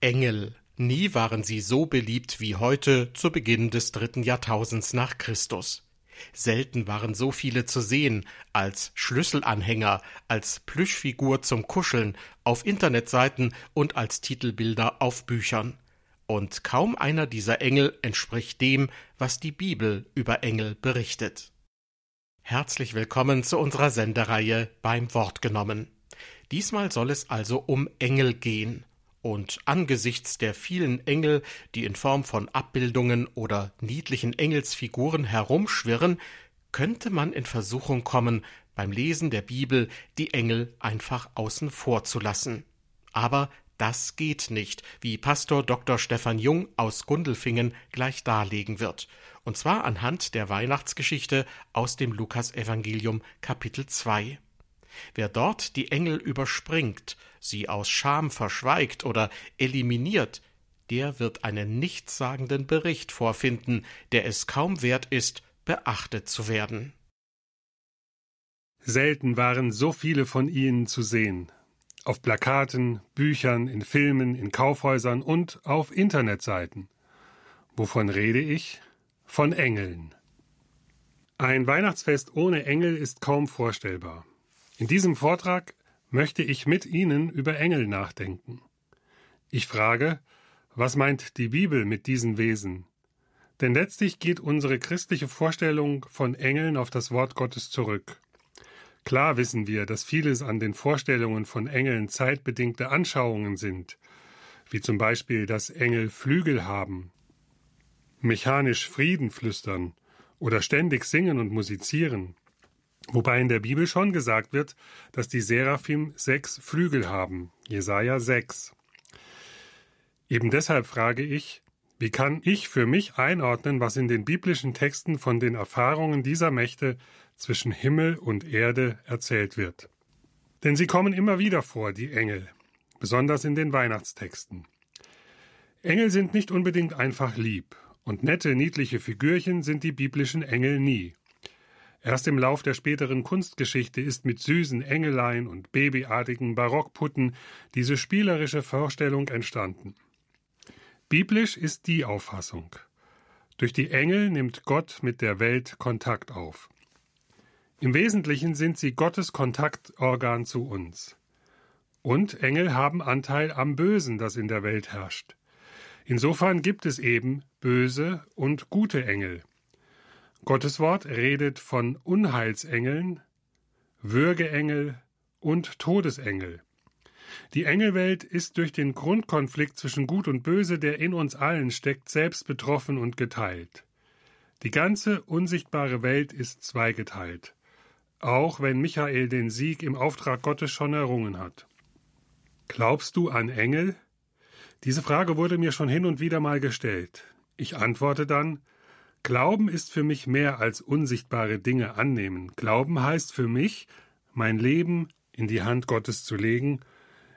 Engel. Nie waren sie so beliebt wie heute zu Beginn des dritten Jahrtausends nach Christus. Selten waren so viele zu sehen, als Schlüsselanhänger, als Plüschfigur zum Kuscheln, auf Internetseiten und als Titelbilder auf Büchern. Und kaum einer dieser Engel entspricht dem, was die Bibel über Engel berichtet. Herzlich willkommen zu unserer Sendereihe beim Wort genommen. Diesmal soll es also um Engel gehen. Und angesichts der vielen Engel, die in Form von Abbildungen oder niedlichen Engelsfiguren herumschwirren, könnte man in Versuchung kommen, beim Lesen der Bibel die Engel einfach außen vor zu lassen. Aber das geht nicht, wie Pastor Dr. Stefan Jung aus Gundelfingen gleich darlegen wird, und zwar anhand der Weihnachtsgeschichte aus dem Lukasevangelium Kapitel 2. Wer dort die Engel überspringt, sie aus Scham verschweigt oder eliminiert, der wird einen nichtssagenden Bericht vorfinden, der es kaum wert ist, beachtet zu werden. Selten waren so viele von ihnen zu sehen. Auf Plakaten, Büchern, in Filmen, in Kaufhäusern und auf Internetseiten. Wovon rede ich? Von Engeln. Ein Weihnachtsfest ohne Engel ist kaum vorstellbar. In diesem Vortrag möchte ich mit Ihnen über Engel nachdenken. Ich frage, was meint die Bibel mit diesen Wesen? Denn letztlich geht unsere christliche Vorstellung von Engeln auf das Wort Gottes zurück. Klar wissen wir, dass vieles an den Vorstellungen von Engeln zeitbedingte Anschauungen sind, wie zum Beispiel, dass Engel Flügel haben, mechanisch Frieden flüstern oder ständig singen und musizieren. Wobei in der Bibel schon gesagt wird, dass die Seraphim sechs Flügel haben. Jesaja 6. Eben deshalb frage ich, wie kann ich für mich einordnen, was in den biblischen Texten von den Erfahrungen dieser Mächte zwischen Himmel und Erde erzählt wird? Denn sie kommen immer wieder vor, die Engel, besonders in den Weihnachtstexten. Engel sind nicht unbedingt einfach lieb, und nette, niedliche Figürchen sind die biblischen Engel nie. Erst im Lauf der späteren Kunstgeschichte ist mit süßen Engelein und babyartigen Barockputten diese spielerische Vorstellung entstanden. Biblisch ist die Auffassung. Durch die Engel nimmt Gott mit der Welt Kontakt auf. Im Wesentlichen sind sie Gottes Kontaktorgan zu uns. Und Engel haben Anteil am Bösen, das in der Welt herrscht. Insofern gibt es eben böse und gute Engel. Gottes Wort redet von Unheilsengeln, Würgeengel und Todesengel. Die Engelwelt ist durch den Grundkonflikt zwischen Gut und Böse, der in uns allen steckt, selbst betroffen und geteilt. Die ganze unsichtbare Welt ist zweigeteilt, auch wenn Michael den Sieg im Auftrag Gottes schon errungen hat. Glaubst du an Engel? Diese Frage wurde mir schon hin und wieder mal gestellt. Ich antworte dann, Glauben ist für mich mehr als unsichtbare Dinge annehmen. Glauben heißt für mich, mein Leben in die Hand Gottes zu legen,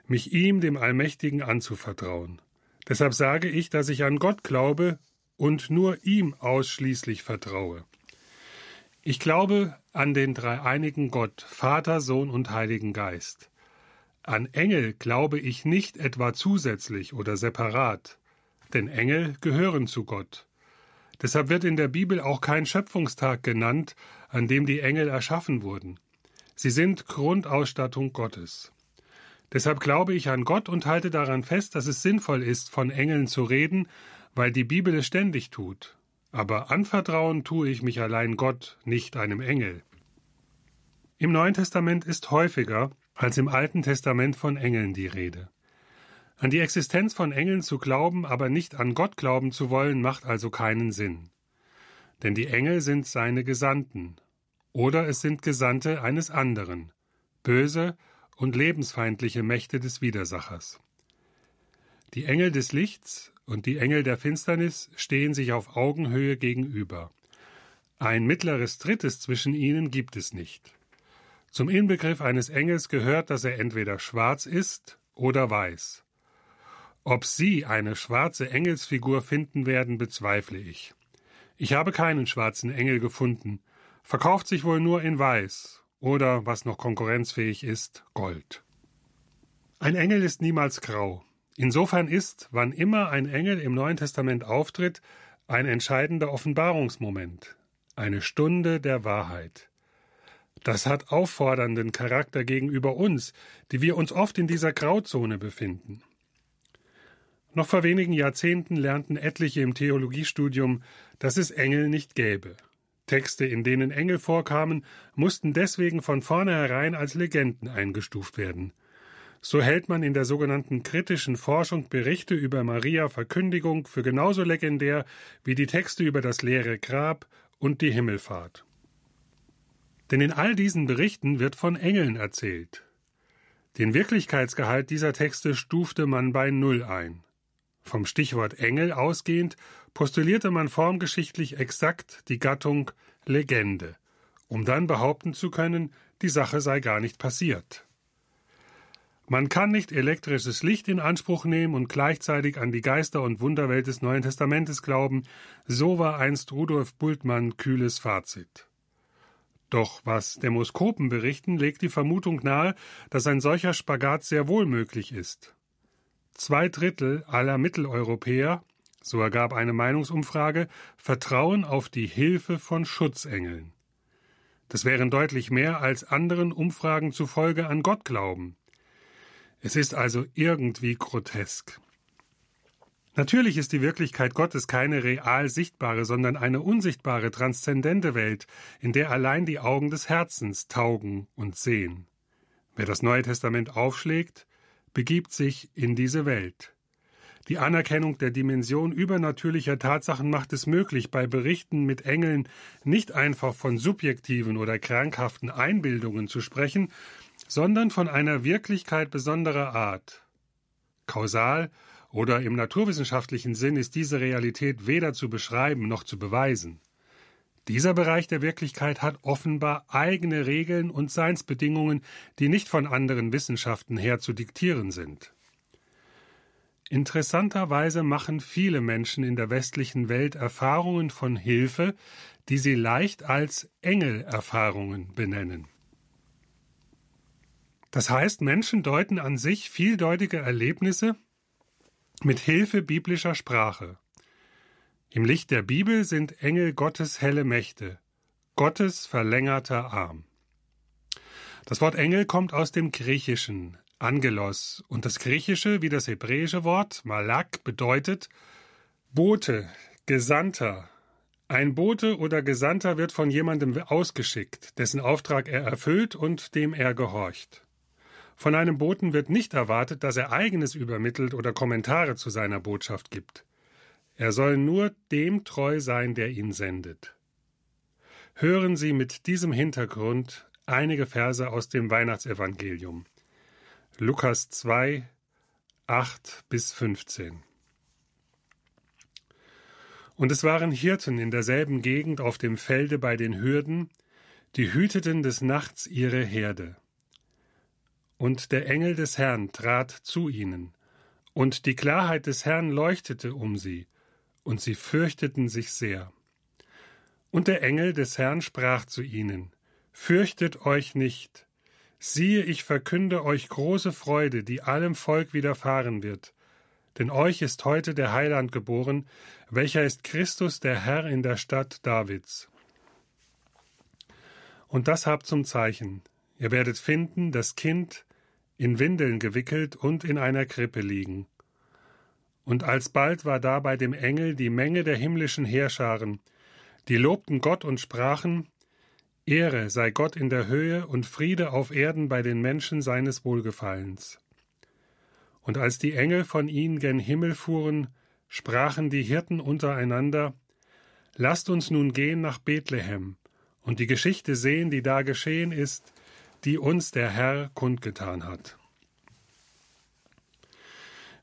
mich ihm, dem Allmächtigen, anzuvertrauen. Deshalb sage ich, dass ich an Gott glaube und nur ihm ausschließlich vertraue. Ich glaube an den dreieinigen Gott, Vater, Sohn und Heiligen Geist. An Engel glaube ich nicht etwa zusätzlich oder separat, denn Engel gehören zu Gott. Deshalb wird in der Bibel auch kein Schöpfungstag genannt, an dem die Engel erschaffen wurden. Sie sind Grundausstattung Gottes. Deshalb glaube ich an Gott und halte daran fest, dass es sinnvoll ist, von Engeln zu reden, weil die Bibel es ständig tut. Aber anvertrauen tue ich mich allein Gott, nicht einem Engel. Im Neuen Testament ist häufiger als im Alten Testament von Engeln die Rede. An die Existenz von Engeln zu glauben, aber nicht an Gott glauben zu wollen, macht also keinen Sinn. Denn die Engel sind seine Gesandten, oder es sind Gesandte eines anderen, böse und lebensfeindliche Mächte des Widersachers. Die Engel des Lichts und die Engel der Finsternis stehen sich auf Augenhöhe gegenüber. Ein mittleres Drittes zwischen ihnen gibt es nicht. Zum Inbegriff eines Engels gehört, dass er entweder schwarz ist oder weiß. Ob Sie eine schwarze Engelsfigur finden werden, bezweifle ich. Ich habe keinen schwarzen Engel gefunden, verkauft sich wohl nur in Weiß oder, was noch konkurrenzfähig ist, Gold. Ein Engel ist niemals grau. Insofern ist, wann immer ein Engel im Neuen Testament auftritt, ein entscheidender Offenbarungsmoment, eine Stunde der Wahrheit. Das hat auffordernden Charakter gegenüber uns, die wir uns oft in dieser Grauzone befinden. Noch vor wenigen Jahrzehnten lernten etliche im Theologiestudium, dass es Engel nicht gäbe. Texte, in denen Engel vorkamen, mussten deswegen von vornherein als Legenden eingestuft werden. So hält man in der sogenannten kritischen Forschung Berichte über Maria Verkündigung für genauso legendär wie die Texte über das leere Grab und die Himmelfahrt. Denn in all diesen Berichten wird von Engeln erzählt. Den Wirklichkeitsgehalt dieser Texte stufte man bei Null ein. Vom Stichwort Engel ausgehend postulierte man formgeschichtlich exakt die Gattung Legende, um dann behaupten zu können, die Sache sei gar nicht passiert. Man kann nicht elektrisches Licht in Anspruch nehmen und gleichzeitig an die Geister- und Wunderwelt des Neuen Testamentes glauben, so war einst Rudolf Bultmann kühles Fazit. Doch was Demoskopen berichten, legt die Vermutung nahe, dass ein solcher Spagat sehr wohl möglich ist. Zwei Drittel aller Mitteleuropäer, so ergab eine Meinungsumfrage, vertrauen auf die Hilfe von Schutzengeln. Das wären deutlich mehr als anderen Umfragen zufolge an Gott glauben. Es ist also irgendwie grotesk. Natürlich ist die Wirklichkeit Gottes keine real sichtbare, sondern eine unsichtbare, transzendente Welt, in der allein die Augen des Herzens taugen und sehen. Wer das Neue Testament aufschlägt, begibt sich in diese Welt. Die Anerkennung der Dimension übernatürlicher Tatsachen macht es möglich, bei Berichten mit Engeln nicht einfach von subjektiven oder krankhaften Einbildungen zu sprechen, sondern von einer Wirklichkeit besonderer Art. Kausal oder im naturwissenschaftlichen Sinn ist diese Realität weder zu beschreiben noch zu beweisen. Dieser Bereich der Wirklichkeit hat offenbar eigene Regeln und Seinsbedingungen, die nicht von anderen Wissenschaften her zu diktieren sind. Interessanterweise machen viele Menschen in der westlichen Welt Erfahrungen von Hilfe, die sie leicht als Engelerfahrungen benennen. Das heißt, Menschen deuten an sich vieldeutige Erlebnisse mit Hilfe biblischer Sprache. Im Licht der Bibel sind Engel Gottes helle Mächte, Gottes verlängerter Arm. Das Wort Engel kommt aus dem Griechischen, Angelos, und das Griechische, wie das hebräische Wort Malak, bedeutet Bote, Gesandter. Ein Bote oder Gesandter wird von jemandem ausgeschickt, dessen Auftrag er erfüllt und dem er gehorcht. Von einem Boten wird nicht erwartet, dass er eigenes übermittelt oder Kommentare zu seiner Botschaft gibt. Er soll nur dem treu sein, der ihn sendet. Hören Sie mit diesem Hintergrund einige Verse aus dem Weihnachtsevangelium. Lukas 2, 8 bis 15. Und es waren Hirten in derselben Gegend auf dem Felde bei den Hürden, die hüteten des Nachts ihre Herde. Und der Engel des Herrn trat zu ihnen, und die Klarheit des Herrn leuchtete um sie, und sie fürchteten sich sehr. Und der Engel des Herrn sprach zu ihnen, Fürchtet euch nicht, siehe, ich verkünde euch große Freude, die allem Volk widerfahren wird, denn euch ist heute der Heiland geboren, welcher ist Christus der Herr in der Stadt Davids. Und das habt zum Zeichen, ihr werdet finden, das Kind in Windeln gewickelt und in einer Krippe liegen. Und alsbald war da bei dem Engel die Menge der himmlischen Heerscharen, die lobten Gott und sprachen Ehre sei Gott in der Höhe und Friede auf Erden bei den Menschen seines Wohlgefallens. Und als die Engel von ihnen gen Himmel fuhren, sprachen die Hirten untereinander Lasst uns nun gehen nach Bethlehem und die Geschichte sehen, die da geschehen ist, die uns der Herr kundgetan hat.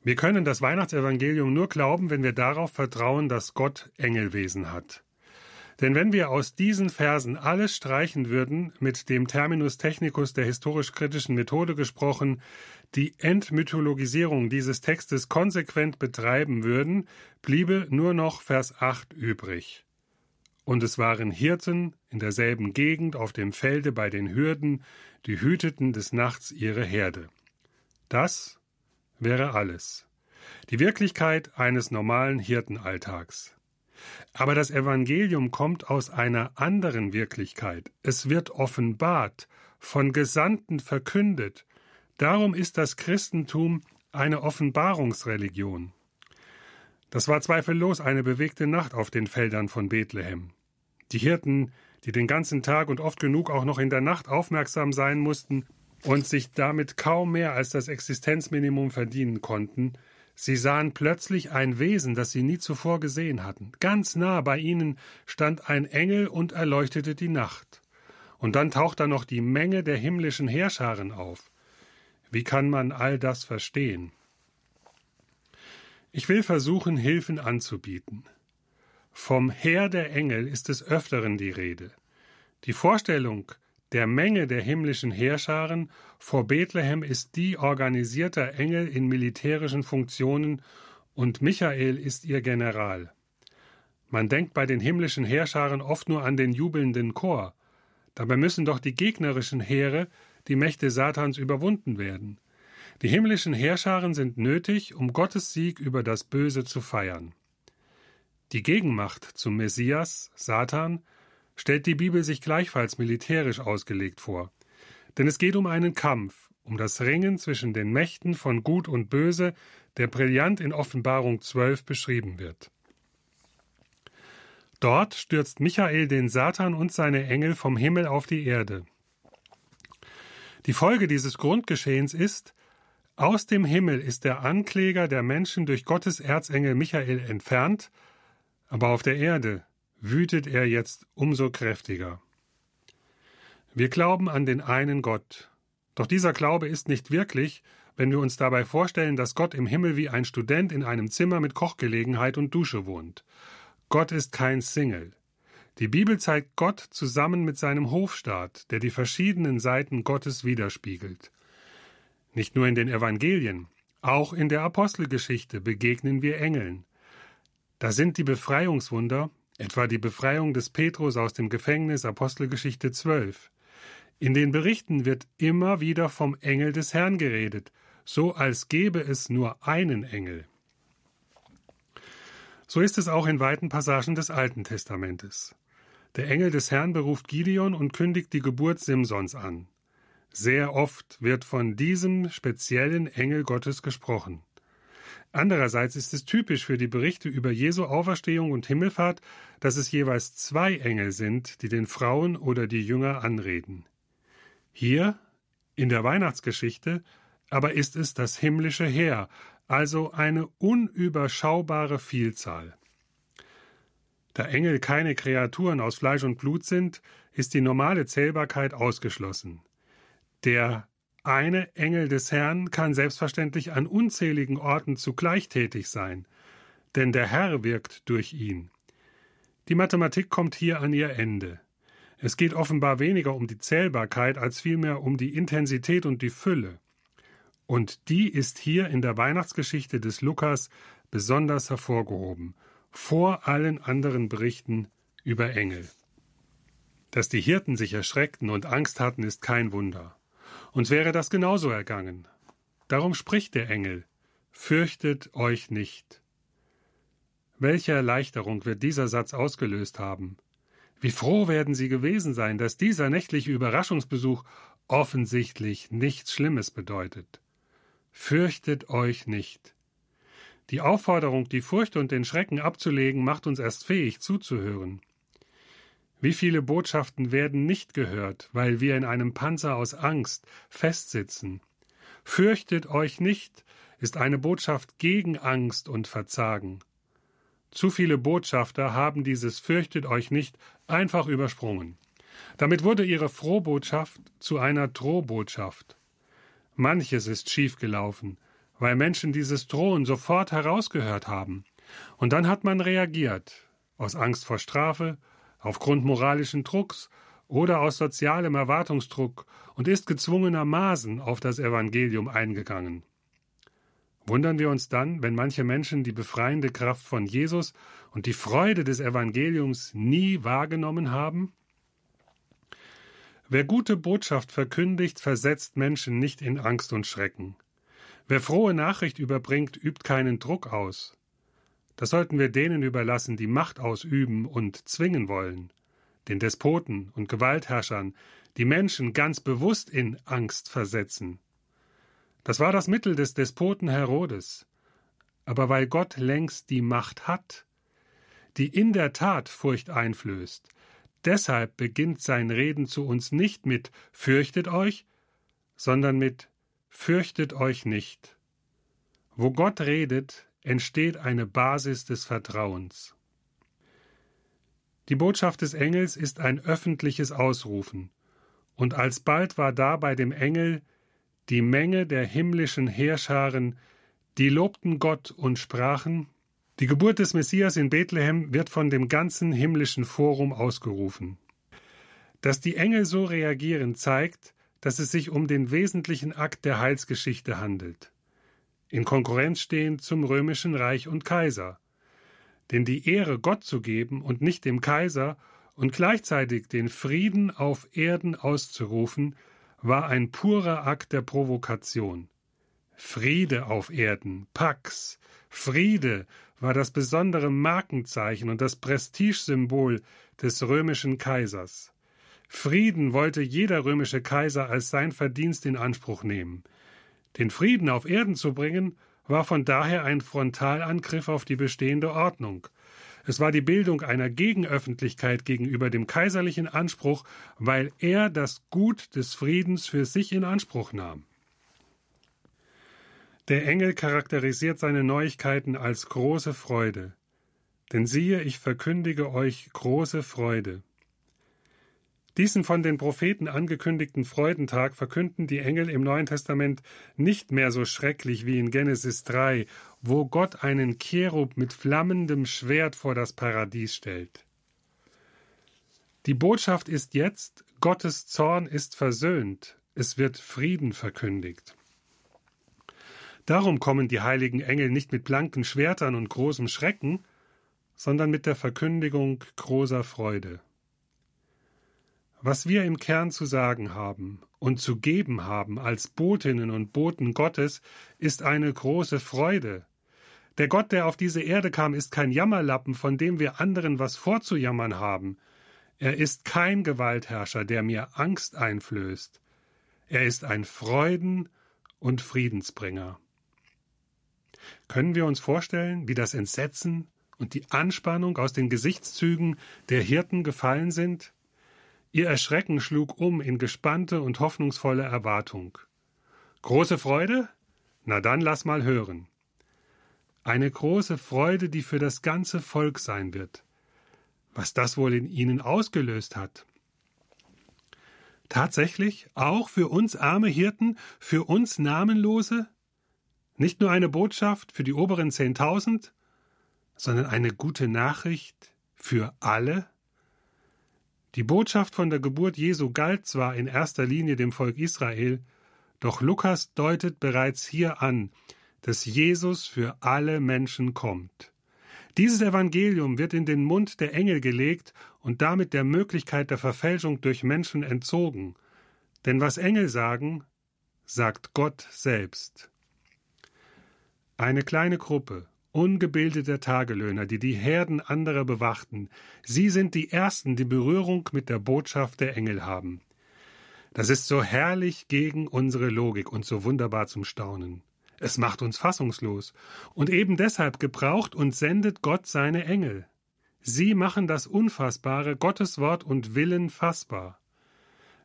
Wir können das Weihnachtsevangelium nur glauben, wenn wir darauf vertrauen, dass Gott Engelwesen hat. Denn wenn wir aus diesen Versen alles streichen würden, mit dem Terminus technicus der historisch-kritischen Methode gesprochen, die Entmythologisierung dieses Textes konsequent betreiben würden, bliebe nur noch Vers 8 übrig. Und es waren Hirten in derselben Gegend auf dem Felde bei den Hürden, die hüteten des Nachts ihre Herde. Das wäre alles. die Wirklichkeit eines normalen Hirtenalltags. Aber das Evangelium kommt aus einer anderen Wirklichkeit. Es wird offenbart, von Gesandten verkündet. Darum ist das Christentum eine Offenbarungsreligion. Das war zweifellos eine bewegte Nacht auf den Feldern von Bethlehem. Die Hirten, die den ganzen Tag und oft genug auch noch in der Nacht aufmerksam sein mussten und sich damit kaum mehr als das Existenzminimum verdienen konnten, sie sahen plötzlich ein Wesen, das sie nie zuvor gesehen hatten. Ganz nah bei ihnen stand ein Engel und erleuchtete die Nacht. Und dann taucht da noch die Menge der himmlischen Heerscharen auf. Wie kann man all das verstehen? Ich will versuchen, Hilfen anzubieten. Vom Heer der Engel ist des Öfteren die Rede. Die Vorstellung der Menge der himmlischen Heerscharen vor Bethlehem ist die organisierter Engel in militärischen Funktionen und Michael ist ihr General. Man denkt bei den himmlischen Heerscharen oft nur an den jubelnden Chor. Dabei müssen doch die gegnerischen Heere, die Mächte Satans überwunden werden. Die himmlischen Heerscharen sind nötig, um Gottes Sieg über das Böse zu feiern. Die Gegenmacht zum Messias, Satan, stellt die Bibel sich gleichfalls militärisch ausgelegt vor. Denn es geht um einen Kampf, um das Ringen zwischen den Mächten von Gut und Böse, der brillant in Offenbarung 12 beschrieben wird. Dort stürzt Michael den Satan und seine Engel vom Himmel auf die Erde. Die Folge dieses Grundgeschehens ist, aus dem Himmel ist der Ankläger der Menschen durch Gottes Erzengel Michael entfernt, aber auf der Erde wütet er jetzt umso kräftiger. Wir glauben an den einen Gott. Doch dieser Glaube ist nicht wirklich, wenn wir uns dabei vorstellen, dass Gott im Himmel wie ein Student in einem Zimmer mit Kochgelegenheit und Dusche wohnt. Gott ist kein Single. Die Bibel zeigt Gott zusammen mit seinem Hofstaat, der die verschiedenen Seiten Gottes widerspiegelt. Nicht nur in den Evangelien, auch in der Apostelgeschichte begegnen wir Engeln. Da sind die Befreiungswunder, etwa die Befreiung des Petrus aus dem Gefängnis Apostelgeschichte 12. In den Berichten wird immer wieder vom Engel des Herrn geredet, so als gäbe es nur einen Engel. So ist es auch in weiten Passagen des Alten Testamentes. Der Engel des Herrn beruft Gideon und kündigt die Geburt Simsons an. Sehr oft wird von diesem speziellen Engel Gottes gesprochen. Andererseits ist es typisch für die Berichte über Jesu Auferstehung und Himmelfahrt, dass es jeweils zwei Engel sind, die den Frauen oder die Jünger anreden. Hier, in der Weihnachtsgeschichte, aber ist es das himmlische Heer, also eine unüberschaubare Vielzahl. Da Engel keine Kreaturen aus Fleisch und Blut sind, ist die normale Zählbarkeit ausgeschlossen. Der eine Engel des Herrn kann selbstverständlich an unzähligen Orten zugleich tätig sein, denn der Herr wirkt durch ihn. Die Mathematik kommt hier an ihr Ende. Es geht offenbar weniger um die Zählbarkeit als vielmehr um die Intensität und die Fülle. Und die ist hier in der Weihnachtsgeschichte des Lukas besonders hervorgehoben, vor allen anderen Berichten über Engel. Dass die Hirten sich erschreckten und Angst hatten, ist kein Wunder. Uns wäre das genauso ergangen. Darum spricht der Engel Fürchtet euch nicht. Welche Erleichterung wird dieser Satz ausgelöst haben? Wie froh werden sie gewesen sein, dass dieser nächtliche Überraschungsbesuch offensichtlich nichts Schlimmes bedeutet. Fürchtet euch nicht. Die Aufforderung, die Furcht und den Schrecken abzulegen, macht uns erst fähig zuzuhören. Wie viele Botschaften werden nicht gehört, weil wir in einem Panzer aus Angst festsitzen? Fürchtet euch nicht ist eine Botschaft gegen Angst und Verzagen. Zu viele Botschafter haben dieses Fürchtet euch nicht einfach übersprungen. Damit wurde ihre Frohbotschaft zu einer Drohbotschaft. Manches ist schiefgelaufen, weil Menschen dieses Drohen sofort herausgehört haben. Und dann hat man reagiert, aus Angst vor Strafe, aufgrund moralischen Drucks oder aus sozialem Erwartungsdruck und ist gezwungenermaßen auf das Evangelium eingegangen. Wundern wir uns dann, wenn manche Menschen die befreiende Kraft von Jesus und die Freude des Evangeliums nie wahrgenommen haben? Wer gute Botschaft verkündigt, versetzt Menschen nicht in Angst und Schrecken. Wer frohe Nachricht überbringt, übt keinen Druck aus. Das sollten wir denen überlassen, die Macht ausüben und zwingen wollen, den Despoten und Gewaltherrschern, die Menschen ganz bewusst in Angst versetzen. Das war das Mittel des Despoten Herodes. Aber weil Gott längst die Macht hat, die in der Tat Furcht einflößt, deshalb beginnt sein Reden zu uns nicht mit Fürchtet euch, sondern mit Fürchtet euch nicht. Wo Gott redet, entsteht eine Basis des Vertrauens. Die Botschaft des Engels ist ein öffentliches Ausrufen, und alsbald war da bei dem Engel die Menge der himmlischen Heerscharen, die lobten Gott und sprachen Die Geburt des Messias in Bethlehem wird von dem ganzen himmlischen Forum ausgerufen. Dass die Engel so reagieren, zeigt, dass es sich um den wesentlichen Akt der Heilsgeschichte handelt in Konkurrenz stehen zum römischen Reich und Kaiser. Denn die Ehre Gott zu geben und nicht dem Kaiser und gleichzeitig den Frieden auf Erden auszurufen, war ein purer Akt der Provokation. Friede auf Erden, Pax, Friede war das besondere Markenzeichen und das Prestigesymbol des römischen Kaisers. Frieden wollte jeder römische Kaiser als sein Verdienst in Anspruch nehmen. Den Frieden auf Erden zu bringen, war von daher ein Frontalangriff auf die bestehende Ordnung. Es war die Bildung einer Gegenöffentlichkeit gegenüber dem kaiserlichen Anspruch, weil er das Gut des Friedens für sich in Anspruch nahm. Der Engel charakterisiert seine Neuigkeiten als große Freude. Denn siehe, ich verkündige euch große Freude. Diesen von den Propheten angekündigten Freudentag verkünden die Engel im Neuen Testament nicht mehr so schrecklich wie in Genesis 3, wo Gott einen Cherub mit flammendem Schwert vor das Paradies stellt. Die Botschaft ist jetzt, Gottes Zorn ist versöhnt, es wird Frieden verkündigt. Darum kommen die heiligen Engel nicht mit blanken Schwertern und großem Schrecken, sondern mit der Verkündigung großer Freude. Was wir im Kern zu sagen haben und zu geben haben als Botinnen und Boten Gottes, ist eine große Freude. Der Gott, der auf diese Erde kam, ist kein Jammerlappen, von dem wir anderen was vorzujammern haben. Er ist kein Gewaltherrscher, der mir Angst einflößt. Er ist ein Freuden- und Friedensbringer. Können wir uns vorstellen, wie das Entsetzen und die Anspannung aus den Gesichtszügen der Hirten gefallen sind? Ihr Erschrecken schlug um in gespannte und hoffnungsvolle Erwartung. Große Freude? Na dann lass mal hören. Eine große Freude, die für das ganze Volk sein wird. Was das wohl in ihnen ausgelöst hat. Tatsächlich, auch für uns arme Hirten, für uns Namenlose? Nicht nur eine Botschaft für die oberen Zehntausend, sondern eine gute Nachricht für alle? Die Botschaft von der Geburt Jesu galt zwar in erster Linie dem Volk Israel, doch Lukas deutet bereits hier an, dass Jesus für alle Menschen kommt. Dieses Evangelium wird in den Mund der Engel gelegt und damit der Möglichkeit der Verfälschung durch Menschen entzogen. Denn was Engel sagen, sagt Gott selbst. Eine kleine Gruppe, ungebildeter Tagelöhner, die die Herden anderer bewachten. Sie sind die Ersten, die Berührung mit der Botschaft der Engel haben. Das ist so herrlich gegen unsere Logik und so wunderbar zum Staunen. Es macht uns fassungslos. Und eben deshalb gebraucht und sendet Gott seine Engel. Sie machen das Unfassbare, Gottes Wort und Willen fassbar.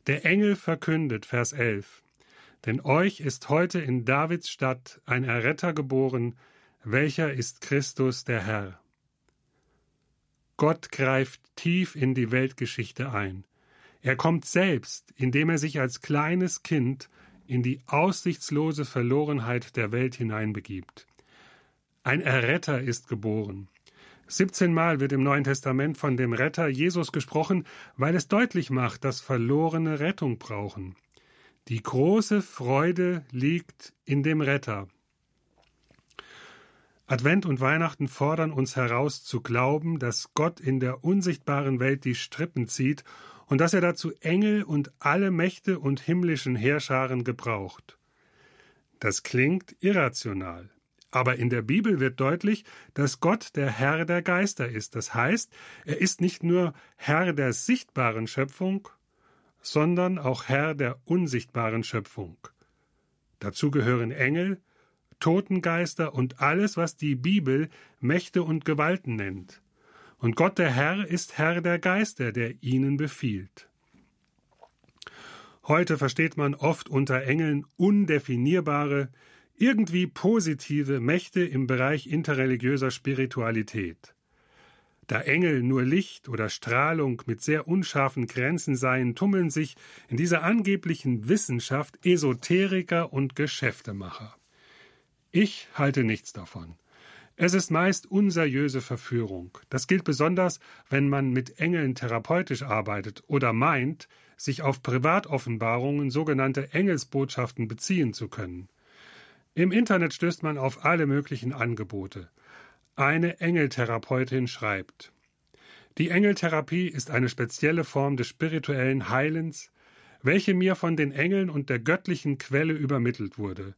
Der Engel verkündet, Vers 11, Denn euch ist heute in Davids Stadt ein Erretter geboren, welcher ist Christus der Herr? Gott greift tief in die Weltgeschichte ein. Er kommt selbst, indem er sich als kleines Kind in die aussichtslose Verlorenheit der Welt hineinbegibt. Ein Erretter ist geboren. 17 Mal wird im Neuen Testament von dem Retter Jesus gesprochen, weil es deutlich macht, dass Verlorene Rettung brauchen. Die große Freude liegt in dem Retter, Advent und Weihnachten fordern uns heraus zu glauben, dass Gott in der unsichtbaren Welt die Strippen zieht und dass er dazu Engel und alle Mächte und himmlischen Heerscharen gebraucht. Das klingt irrational. Aber in der Bibel wird deutlich, dass Gott der Herr der Geister ist. Das heißt, er ist nicht nur Herr der sichtbaren Schöpfung, sondern auch Herr der unsichtbaren Schöpfung. Dazu gehören Engel, Totengeister und alles, was die Bibel Mächte und Gewalten nennt. Und Gott der Herr ist Herr der Geister, der ihnen befiehlt. Heute versteht man oft unter Engeln undefinierbare, irgendwie positive Mächte im Bereich interreligiöser Spiritualität. Da Engel nur Licht oder Strahlung mit sehr unscharfen Grenzen seien, tummeln sich in dieser angeblichen Wissenschaft Esoteriker und Geschäftemacher. Ich halte nichts davon. Es ist meist unseriöse Verführung. Das gilt besonders, wenn man mit Engeln therapeutisch arbeitet oder meint, sich auf Privatoffenbarungen, sogenannte Engelsbotschaften beziehen zu können. Im Internet stößt man auf alle möglichen Angebote. Eine Engeltherapeutin schreibt Die Engeltherapie ist eine spezielle Form des spirituellen Heilens, welche mir von den Engeln und der göttlichen Quelle übermittelt wurde.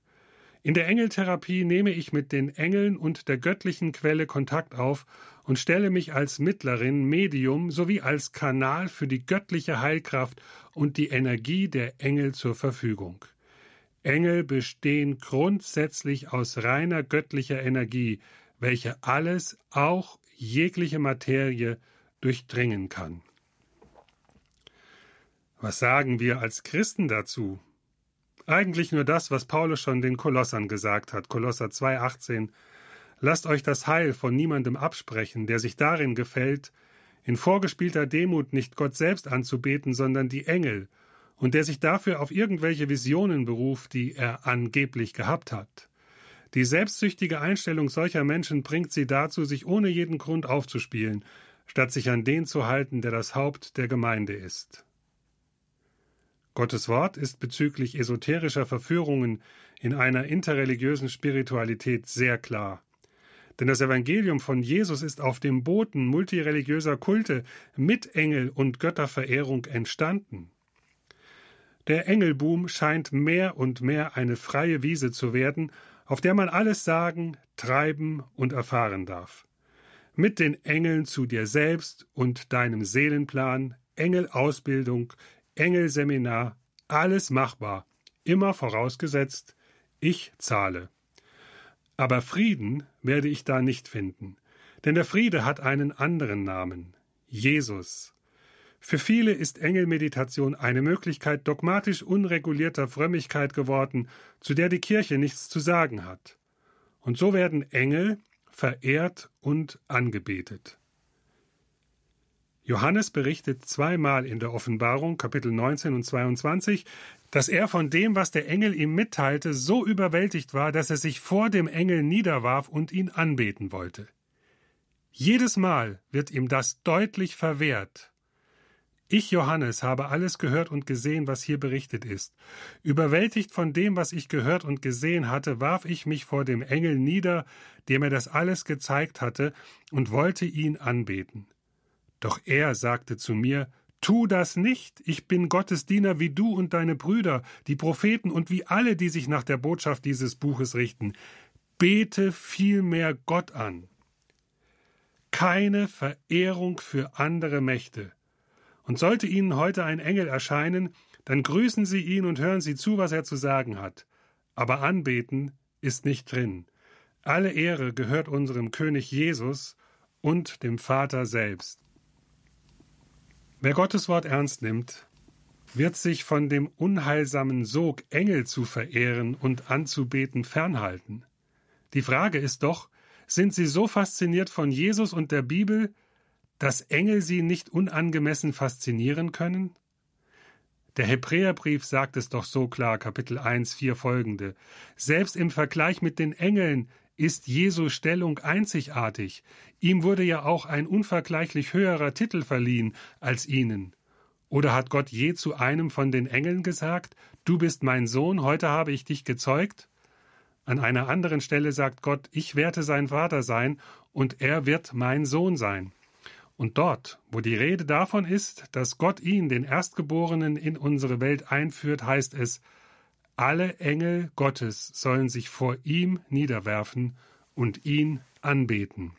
In der Engeltherapie nehme ich mit den Engeln und der göttlichen Quelle Kontakt auf und stelle mich als Mittlerin, Medium sowie als Kanal für die göttliche Heilkraft und die Energie der Engel zur Verfügung. Engel bestehen grundsätzlich aus reiner göttlicher Energie, welche alles, auch jegliche Materie, durchdringen kann. Was sagen wir als Christen dazu? Eigentlich nur das, was Paulus schon den Kolossern gesagt hat, Kolosser 2,18. Lasst euch das Heil von niemandem absprechen, der sich darin gefällt, in vorgespielter Demut nicht Gott selbst anzubeten, sondern die Engel und der sich dafür auf irgendwelche Visionen beruft, die er angeblich gehabt hat. Die selbstsüchtige Einstellung solcher Menschen bringt sie dazu, sich ohne jeden Grund aufzuspielen, statt sich an den zu halten, der das Haupt der Gemeinde ist. Gottes Wort ist bezüglich esoterischer Verführungen in einer interreligiösen Spiritualität sehr klar. Denn das Evangelium von Jesus ist auf dem Boden multireligiöser Kulte mit Engel und Götterverehrung entstanden. Der Engelboom scheint mehr und mehr eine freie Wiese zu werden, auf der man alles sagen, treiben und erfahren darf. Mit den Engeln zu dir selbst und deinem Seelenplan, Engelausbildung, Engelseminar, alles machbar, immer vorausgesetzt, ich zahle. Aber Frieden werde ich da nicht finden, denn der Friede hat einen anderen Namen, Jesus. Für viele ist Engelmeditation eine Möglichkeit dogmatisch unregulierter Frömmigkeit geworden, zu der die Kirche nichts zu sagen hat. Und so werden Engel verehrt und angebetet. Johannes berichtet zweimal in der Offenbarung, Kapitel 19 und 22, dass er von dem, was der Engel ihm mitteilte, so überwältigt war, dass er sich vor dem Engel niederwarf und ihn anbeten wollte. Jedes Mal wird ihm das deutlich verwehrt, ich, Johannes, habe alles gehört und gesehen, was hier berichtet ist. Überwältigt von dem, was ich gehört und gesehen hatte, warf ich mich vor dem Engel nieder, dem er das alles gezeigt hatte, und wollte ihn anbeten. Doch er sagte zu mir, Tu das nicht, ich bin Gottes Diener wie du und deine Brüder, die Propheten und wie alle, die sich nach der Botschaft dieses Buches richten. Bete vielmehr Gott an. Keine Verehrung für andere Mächte, und sollte Ihnen heute ein Engel erscheinen, dann grüßen Sie ihn und hören Sie zu, was er zu sagen hat. Aber anbeten ist nicht drin. Alle Ehre gehört unserem König Jesus und dem Vater selbst. Wer Gottes Wort ernst nimmt, wird sich von dem unheilsamen Sog, Engel zu verehren und anzubeten, fernhalten. Die Frage ist doch, sind Sie so fasziniert von Jesus und der Bibel, dass Engel sie nicht unangemessen faszinieren können? Der Hebräerbrief sagt es doch so klar, Kapitel 1, 4 folgende. Selbst im Vergleich mit den Engeln ist Jesu Stellung einzigartig. Ihm wurde ja auch ein unvergleichlich höherer Titel verliehen als ihnen. Oder hat Gott je zu einem von den Engeln gesagt, Du bist mein Sohn, heute habe ich dich gezeugt? An einer anderen Stelle sagt Gott, ich werde sein Vater sein, und er wird mein Sohn sein. Und dort, wo die Rede davon ist, dass Gott ihn, den Erstgeborenen, in unsere Welt einführt, heißt es Alle Engel Gottes sollen sich vor ihm niederwerfen und ihn anbeten.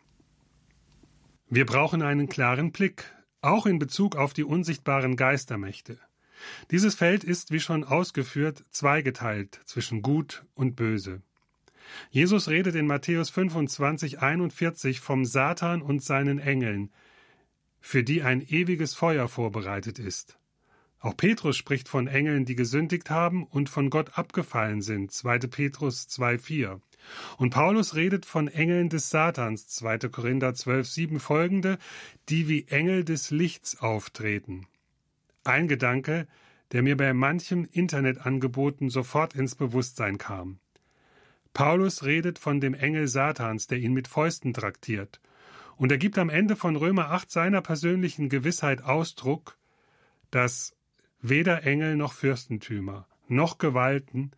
Wir brauchen einen klaren Blick, auch in Bezug auf die unsichtbaren Geistermächte. Dieses Feld ist, wie schon ausgeführt, zweigeteilt zwischen Gut und Böse. Jesus redet in Matthäus 25, 41 vom Satan und seinen Engeln, für die ein ewiges Feuer vorbereitet ist. Auch Petrus spricht von Engeln, die gesündigt haben und von Gott abgefallen sind, 2. Petrus 2,4. Und Paulus redet von Engeln des Satans, 2. Korinther 12,7 folgende, die wie Engel des Lichts auftreten. Ein Gedanke, der mir bei manchem Internetangeboten sofort ins Bewusstsein kam. Paulus redet von dem Engel Satans, der ihn mit Fäusten traktiert. Und er gibt am Ende von Römer 8 seiner persönlichen Gewissheit Ausdruck, dass weder Engel noch Fürstentümer, noch Gewalten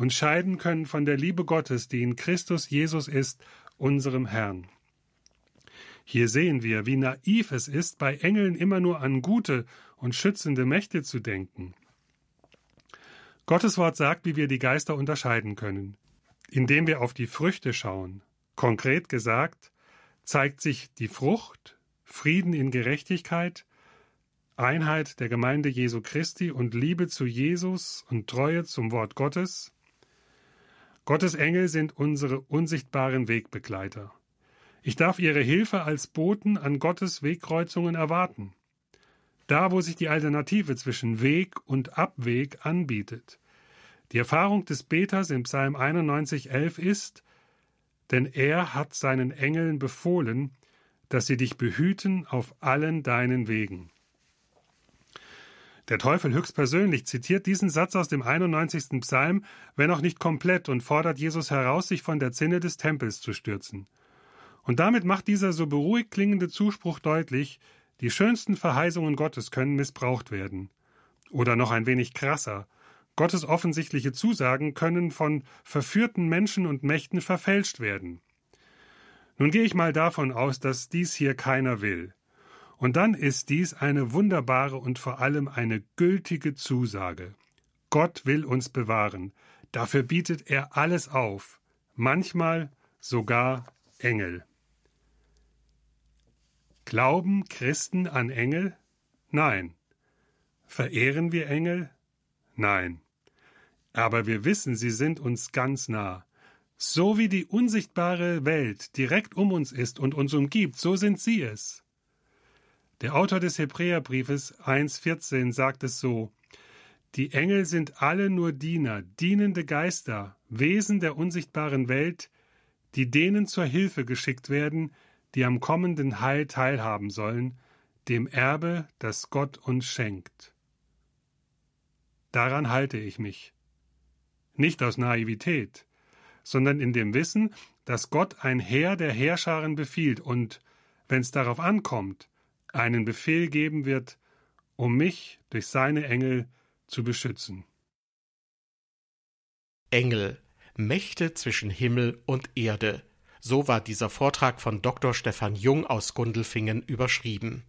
uns scheiden können von der Liebe Gottes, die in Christus Jesus ist, unserem Herrn. Hier sehen wir, wie naiv es ist, bei Engeln immer nur an gute und schützende Mächte zu denken. Gottes Wort sagt, wie wir die Geister unterscheiden können, indem wir auf die Früchte schauen. Konkret gesagt, zeigt sich die Frucht, Frieden in Gerechtigkeit, Einheit der Gemeinde Jesu Christi und Liebe zu Jesus und Treue zum Wort Gottes. Gottes Engel sind unsere unsichtbaren Wegbegleiter. Ich darf ihre Hilfe als Boten an Gottes Wegkreuzungen erwarten. Da, wo sich die Alternative zwischen Weg und Abweg anbietet. Die Erfahrung des Beters im Psalm 91,11 ist, denn er hat seinen Engeln befohlen, dass sie dich behüten auf allen deinen Wegen. Der Teufel höchstpersönlich zitiert diesen Satz aus dem 91. Psalm, wenn auch nicht komplett, und fordert Jesus heraus, sich von der Zinne des Tempels zu stürzen. Und damit macht dieser so beruhigt klingende Zuspruch deutlich, die schönsten Verheißungen Gottes können missbraucht werden. Oder noch ein wenig krasser, Gottes offensichtliche Zusagen können von verführten Menschen und Mächten verfälscht werden. Nun gehe ich mal davon aus, dass dies hier keiner will. Und dann ist dies eine wunderbare und vor allem eine gültige Zusage. Gott will uns bewahren. Dafür bietet er alles auf, manchmal sogar Engel. Glauben Christen an Engel? Nein. Verehren wir Engel? Nein. Aber wir wissen, sie sind uns ganz nah. So wie die unsichtbare Welt direkt um uns ist und uns umgibt, so sind sie es. Der Autor des Hebräerbriefes 1,14 sagt es so: Die Engel sind alle nur Diener, dienende Geister, Wesen der unsichtbaren Welt, die denen zur Hilfe geschickt werden, die am kommenden Heil teilhaben sollen, dem Erbe, das Gott uns schenkt. Daran halte ich mich. Nicht aus Naivität, sondern in dem Wissen, dass Gott ein Heer der Heerscharen befiehlt und, wenn es darauf ankommt, einen Befehl geben wird, um mich durch seine Engel zu beschützen. Engel, Mächte zwischen Himmel und Erde. So war dieser Vortrag von Dr. Stefan Jung aus Gundelfingen überschrieben.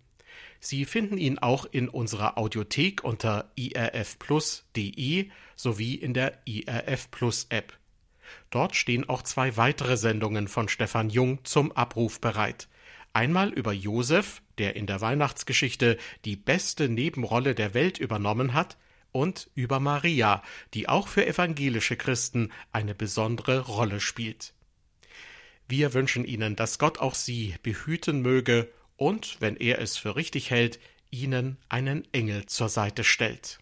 Sie finden ihn auch in unserer Audiothek unter irfplus.de sowie in der IRF Plus App. Dort stehen auch zwei weitere Sendungen von Stefan Jung zum Abruf bereit. Einmal über Josef, der in der Weihnachtsgeschichte die beste Nebenrolle der Welt übernommen hat, und über Maria, die auch für evangelische Christen eine besondere Rolle spielt. Wir wünschen Ihnen, dass Gott auch Sie behüten möge und, wenn er es für richtig hält, Ihnen einen Engel zur Seite stellt.